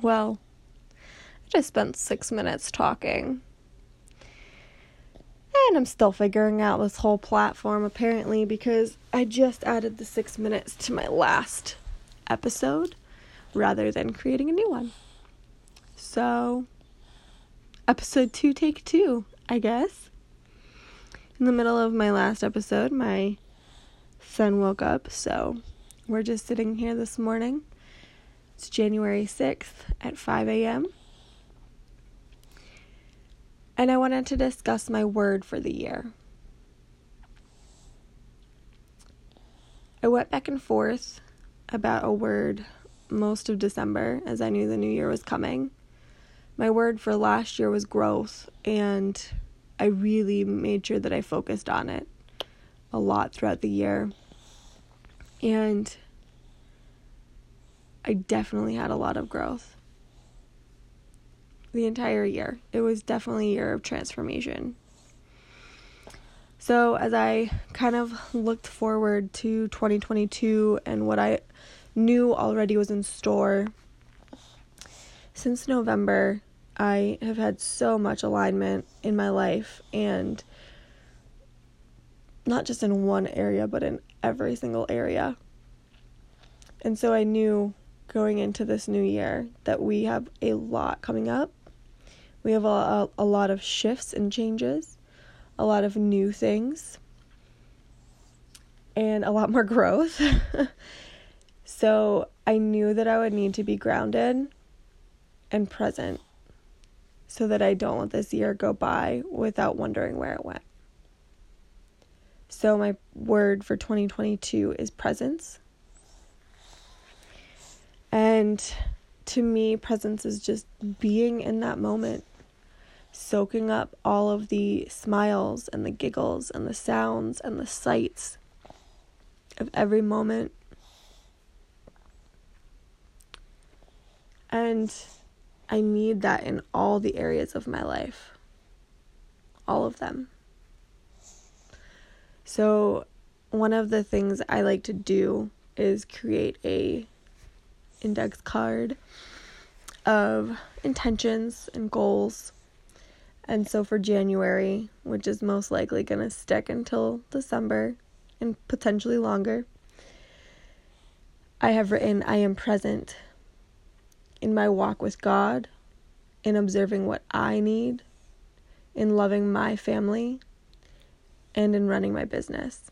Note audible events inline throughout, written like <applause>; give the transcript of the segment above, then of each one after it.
Well, I just spent six minutes talking. And I'm still figuring out this whole platform apparently because I just added the six minutes to my last episode rather than creating a new one. So, episode two, take two, I guess. In the middle of my last episode, my son woke up, so we're just sitting here this morning. It's January 6th at 5 a.m. And I wanted to discuss my word for the year. I went back and forth about a word most of December as I knew the new year was coming. My word for last year was growth, and I really made sure that I focused on it a lot throughout the year. And I definitely had a lot of growth. The entire year. It was definitely a year of transformation. So, as I kind of looked forward to 2022 and what I knew already was in store, since November, I have had so much alignment in my life and not just in one area, but in every single area. And so I knew going into this new year that we have a lot coming up. We have a, a, a lot of shifts and changes, a lot of new things, and a lot more <laughs> growth. so I knew that I would need to be grounded and present so that I don't let this year go by without wondering where it went. So, my word for 2022 is presence. And to me, presence is just being in that moment, soaking up all of the smiles and the giggles and the sounds and the sights of every moment. And I need that in all the areas of my life. All of them. So, one of the things I like to do is create a index card of intentions and goals. And so for January, which is most likely going to stick until December and potentially longer, I have written I am present in my walk with God, in observing what I need, in loving my family, and in running my business.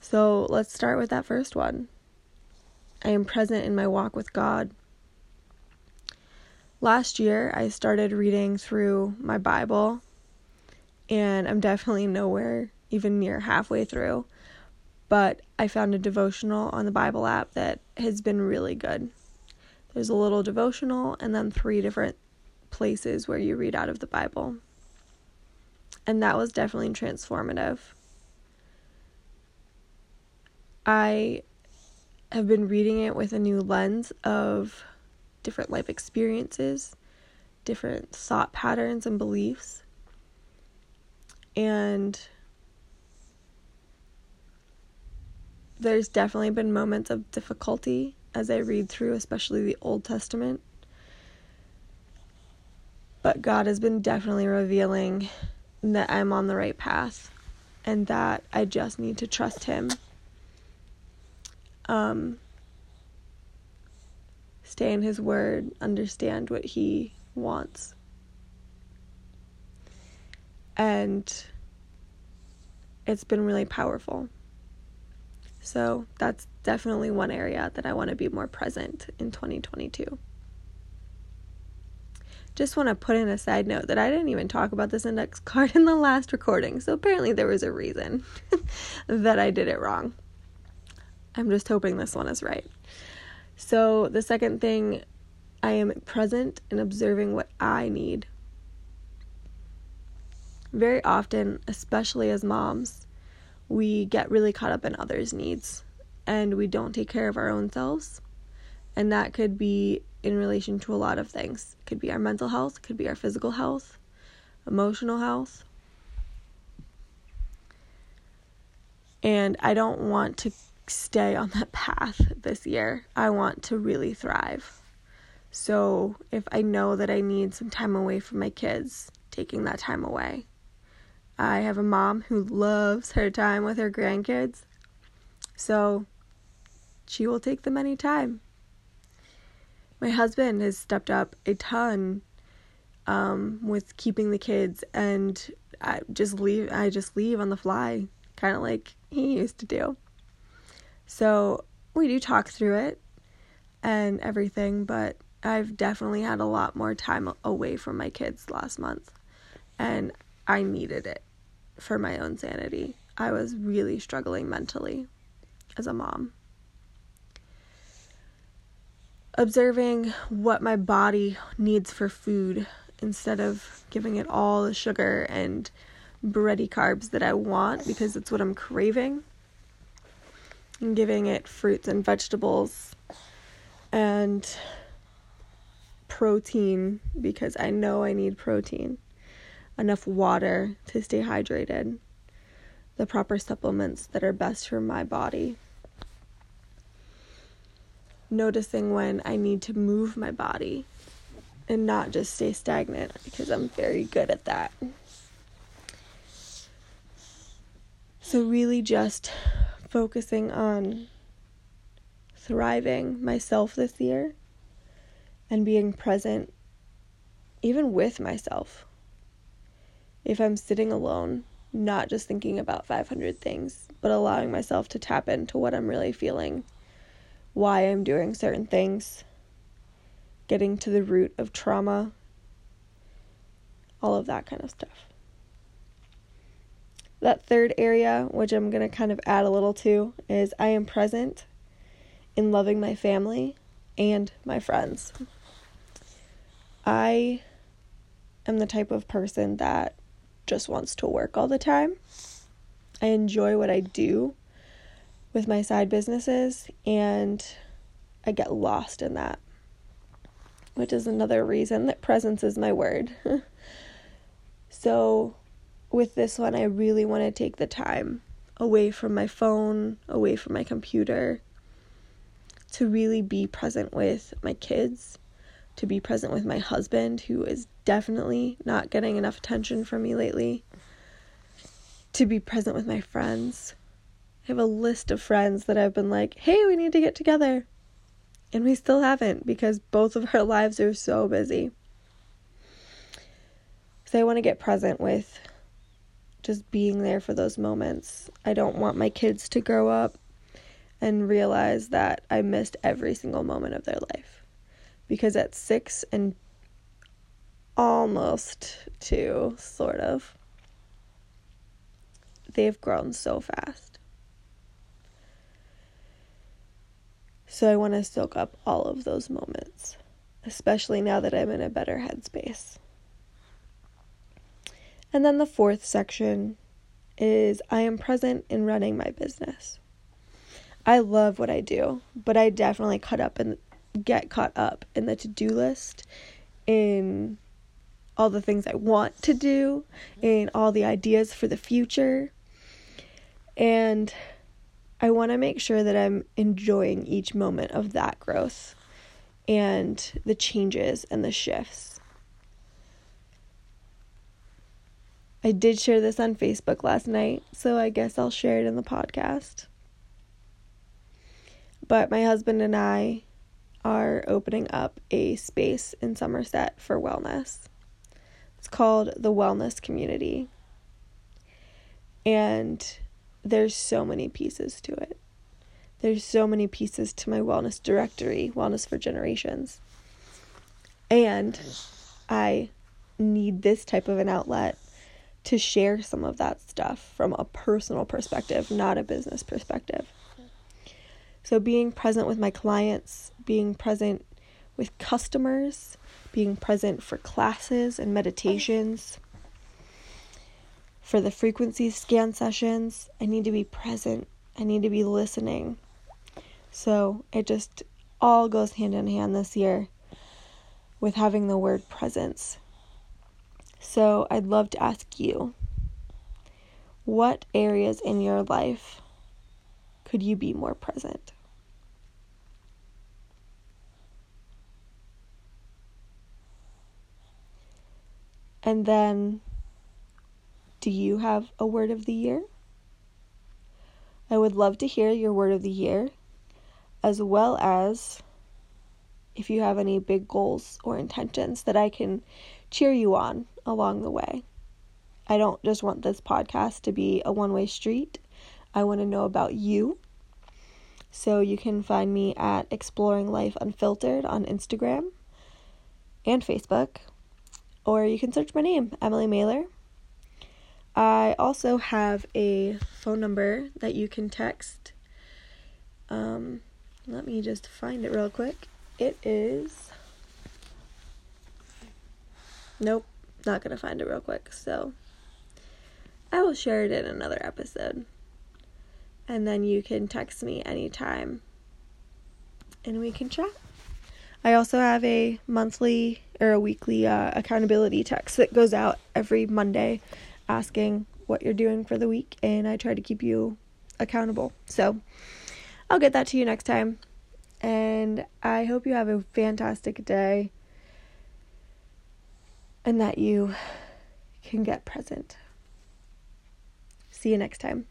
So let's start with that first one. I am present in my walk with God. Last year, I started reading through my Bible, and I'm definitely nowhere even near halfway through but I found a devotional on the Bible app that has been really good. There's a little devotional and then three different places where you read out of the Bible. And that was definitely transformative. I have been reading it with a new lens of different life experiences, different thought patterns and beliefs. And there's definitely been moments of difficulty as I read through, especially the Old Testament. But God has been definitely revealing that I'm on the right path and that I just need to trust Him. Um, stay in His Word, understand what He wants. And it's been really powerful. So that's definitely one area that I want to be more present in 2022. Just want to put in a side note that I didn't even talk about this index <laughs> card in the last recording, so apparently there was a reason <laughs> that I did it wrong. I'm just hoping this one is right. So, the second thing, I am present and observing what I need. Very often, especially as moms, we get really caught up in others' needs and we don't take care of our own selves. And that could be in relation to a lot of things. It could be our mental health, it could be our physical health, emotional health. And I don't want to stay on that <laughs> path this year. I want to really thrive. So if I know that I need some time away from my kids, taking that time away. I have a mom who loves her time with her grandkids. So she will take them anytime. My husband has stepped up a ton um, with keeping the kids and I just leave I just leave on the fly, kind of like he used to do. So, we do talk through it and everything, but I've definitely had a lot more time away from my kids last month and I needed it for my own sanity. I was really struggling mentally as a mom. Observing what my body needs for food instead of giving it all the sugar and bready carbs that I want because it's what I'm craving. And giving it fruits and vegetables and protein because I know I need protein. Enough water to stay hydrated. The proper supplements that are best for my body. Noticing when I need to move my body and not just stay stagnant because I'm very good at that. So, really, just focusing on thriving myself this year and being present, even with myself. If I'm sitting alone, not just thinking about 500 things, but allowing myself to tap into what I'm really feeling, why I'm doing certain things getting to the root of trauma, all of that kind of stuff. That third area, which I'm going to kind of add a little to, is I am present in loving my family and my friends. I am the type of person that just wants to work all the time. I enjoy what I do with my side businesses and I get lost in that which is another reason that presence is my word. <laughs> so, with this one, I really want to take the time away from my phone, away from my computer, to really be present with my kids, to be present with my husband, who is definitely not getting enough attention from me lately, to be present with my friends. I have a list of friends that I've been like, hey, we need to get together. And we still haven't because both of our <laughs> lives are so busy. So I want to get present with just being there for those moments. I don't want my kids to grow up and realize that I missed every single moment of their life. Because at six and almost two, sort of, they've grown so fast. So I want to soak up all of those moments, especially now that I'm in a better headspace. And then the fourth section is I am present in running my business. I love what I do, but I definitely cut up and get caught up in the to-do list in all the things I want to do, in all the ideas for the future. And I want to make sure that I'm enjoying each moment of that growth and the changes and the shifts. I did share this on Facebook last night, so I guess I'll share it in the podcast. But my husband and I are opening up a space in Somerset for wellness. It's called the Wellness Community. And there's so many pieces to it. There's so many pieces to my wellness directory, Wellness for Generations. And I need this type of an outlet to share some of that stuff from a personal perspective, not a business perspective. So, being present with my clients, being present with customers, being present for classes and meditations for the frequency scan sessions, I need to be present. I need to be listening. So it just all goes hand in hand this year with having the word presence. So I'd love to ask you what areas in your life could you be more present? And then, do you have a word of the year? I would love to hear your word of the year, as well as if you have any big goals or intentions that I can cheer you on along the way. I don't just want this podcast to be a one way street. I want to know about you. So you can find me at Exploring Life Unfiltered on Instagram and Facebook or you can search my name, Emily Mailer. I also have a phone number that you can text. Um, let me just find it real quick. It is. Nope, not gonna find it real quick. So I will share it in another episode. And then you can text me anytime and we can chat. I also have a monthly or a weekly uh, accountability text that goes out every Monday asking what you're doing for the week, and I try to keep you accountable. So I'll get that to you next time. And I hope you have a fantastic day and that you can get present. See you next time.